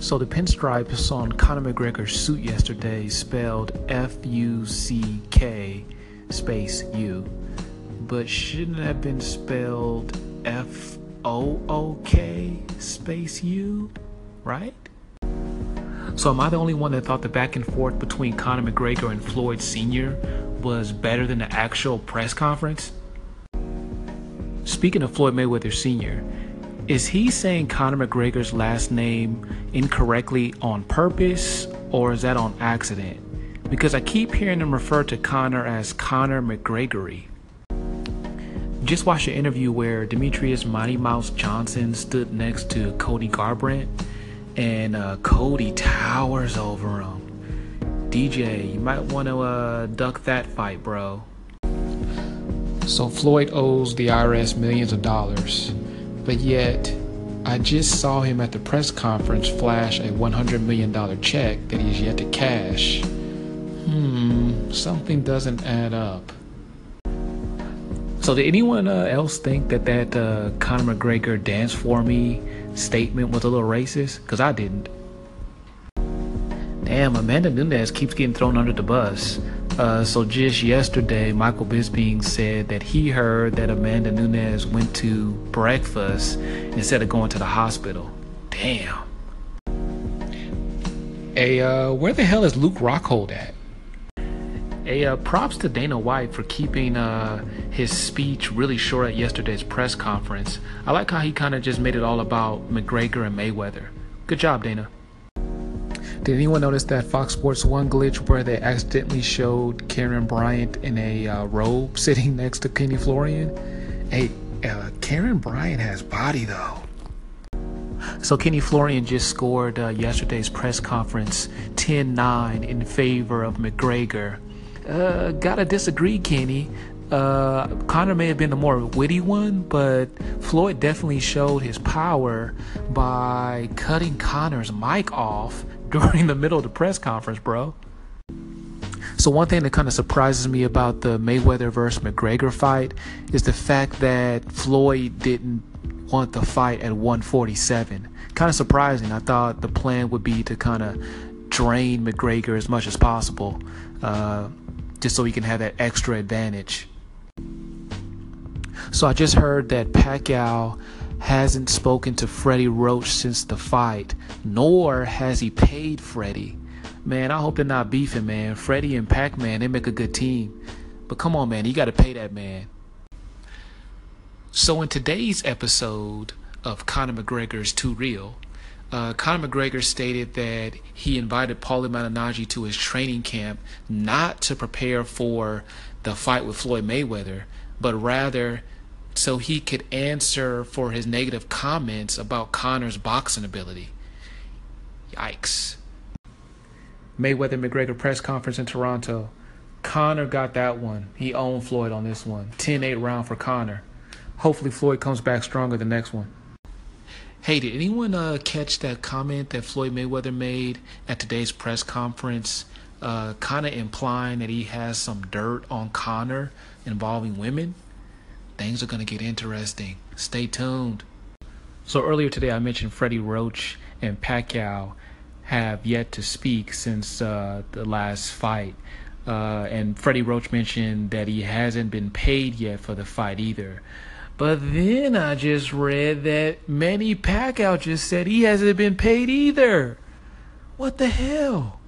So the pinstripes on Conor McGregor's suit yesterday spelled F U C K space U, but shouldn't have been spelled F O O K space U, right? So am I the only one that thought the back and forth between Conor McGregor and Floyd Sr. was better than the actual press conference? Speaking of Floyd Mayweather Sr., is he saying Conor McGregor's last name incorrectly on purpose or is that on accident? Because I keep hearing him refer to Conor as Conor McGregory. Just watched an interview where Demetrius Mighty Mouse Johnson stood next to Cody Garbrandt and uh, Cody towers over him. DJ, you might want to uh, duck that fight, bro. So Floyd owes the IRS millions of dollars, but yet I just saw him at the press conference flash a $100 million check that he's yet to cash. Hmm, something doesn't add up. So, did anyone uh, else think that that uh, Conor McGregor dance for me statement was a little racist? Because I didn't. Damn, Amanda Nunes keeps getting thrown under the bus. Uh, so just yesterday, Michael Bisping said that he heard that Amanda Nunes went to breakfast instead of going to the hospital. Damn. Hey, uh, where the hell is Luke Rockhold at? Hey, uh, props to Dana White for keeping uh, his speech really short at yesterday's press conference. I like how he kind of just made it all about McGregor and Mayweather. Good job, Dana. Did anyone notice that Fox Sports One glitch where they accidentally showed Karyn Bryant in a uh, robe sitting next to Kenny Florian? Hey, uh, Karyn Bryant has body though. So Kenny Florian just scored uh, yesterday's press conference 10-9 in favor of McGregor. Uh, gotta disagree, Kenny. Uh, Conor may have been the more witty one, but Floyd definitely showed his power by cutting Conor's mic off during the middle of the press conference, bro. So one thing that kind of surprises me about the Mayweather versus McGregor fight is the fact that Floyd didn't want the fight at 147. Kind of surprising. I thought the plan would be to kind of drain McGregor as much as possible, uh, just so he can have that extra advantage. So I just heard that Pacquiao hasn't spoken to Freddie Roach since the fight, nor has he paid Freddie. Man, I hope they're not beefing, man. Freddie and Pac Man, they make a good team. But come on, man, you got to pay that man. So, in today's episode of Conor McGregor's Too Real, uh, Conor McGregor stated that he invited Paulie Malignaggi to his training camp not to prepare for the fight with Floyd Mayweather, but rather so he could answer for his negative comments about Conor's boxing ability. Yikes. Mayweather McGregor press conference in Toronto. Conor got that one. He owned Floyd on this one. 10 8 round for Conor. Hopefully, Floyd comes back stronger the next one. Hey, did anyone uh, catch that comment that Floyd Mayweather made at today's press conference? Uh, kind of implying that he has some dirt on Conor involving women? Things are going to get interesting. Stay tuned. So earlier today, I mentioned Freddie Roach and Pacquiao have yet to speak since uh, the last fight. Uh, and Freddie Roach mentioned that he hasn't been paid yet for the fight either. But then I just read that Manny Pacquiao just said he hasn't been paid either. What the hell?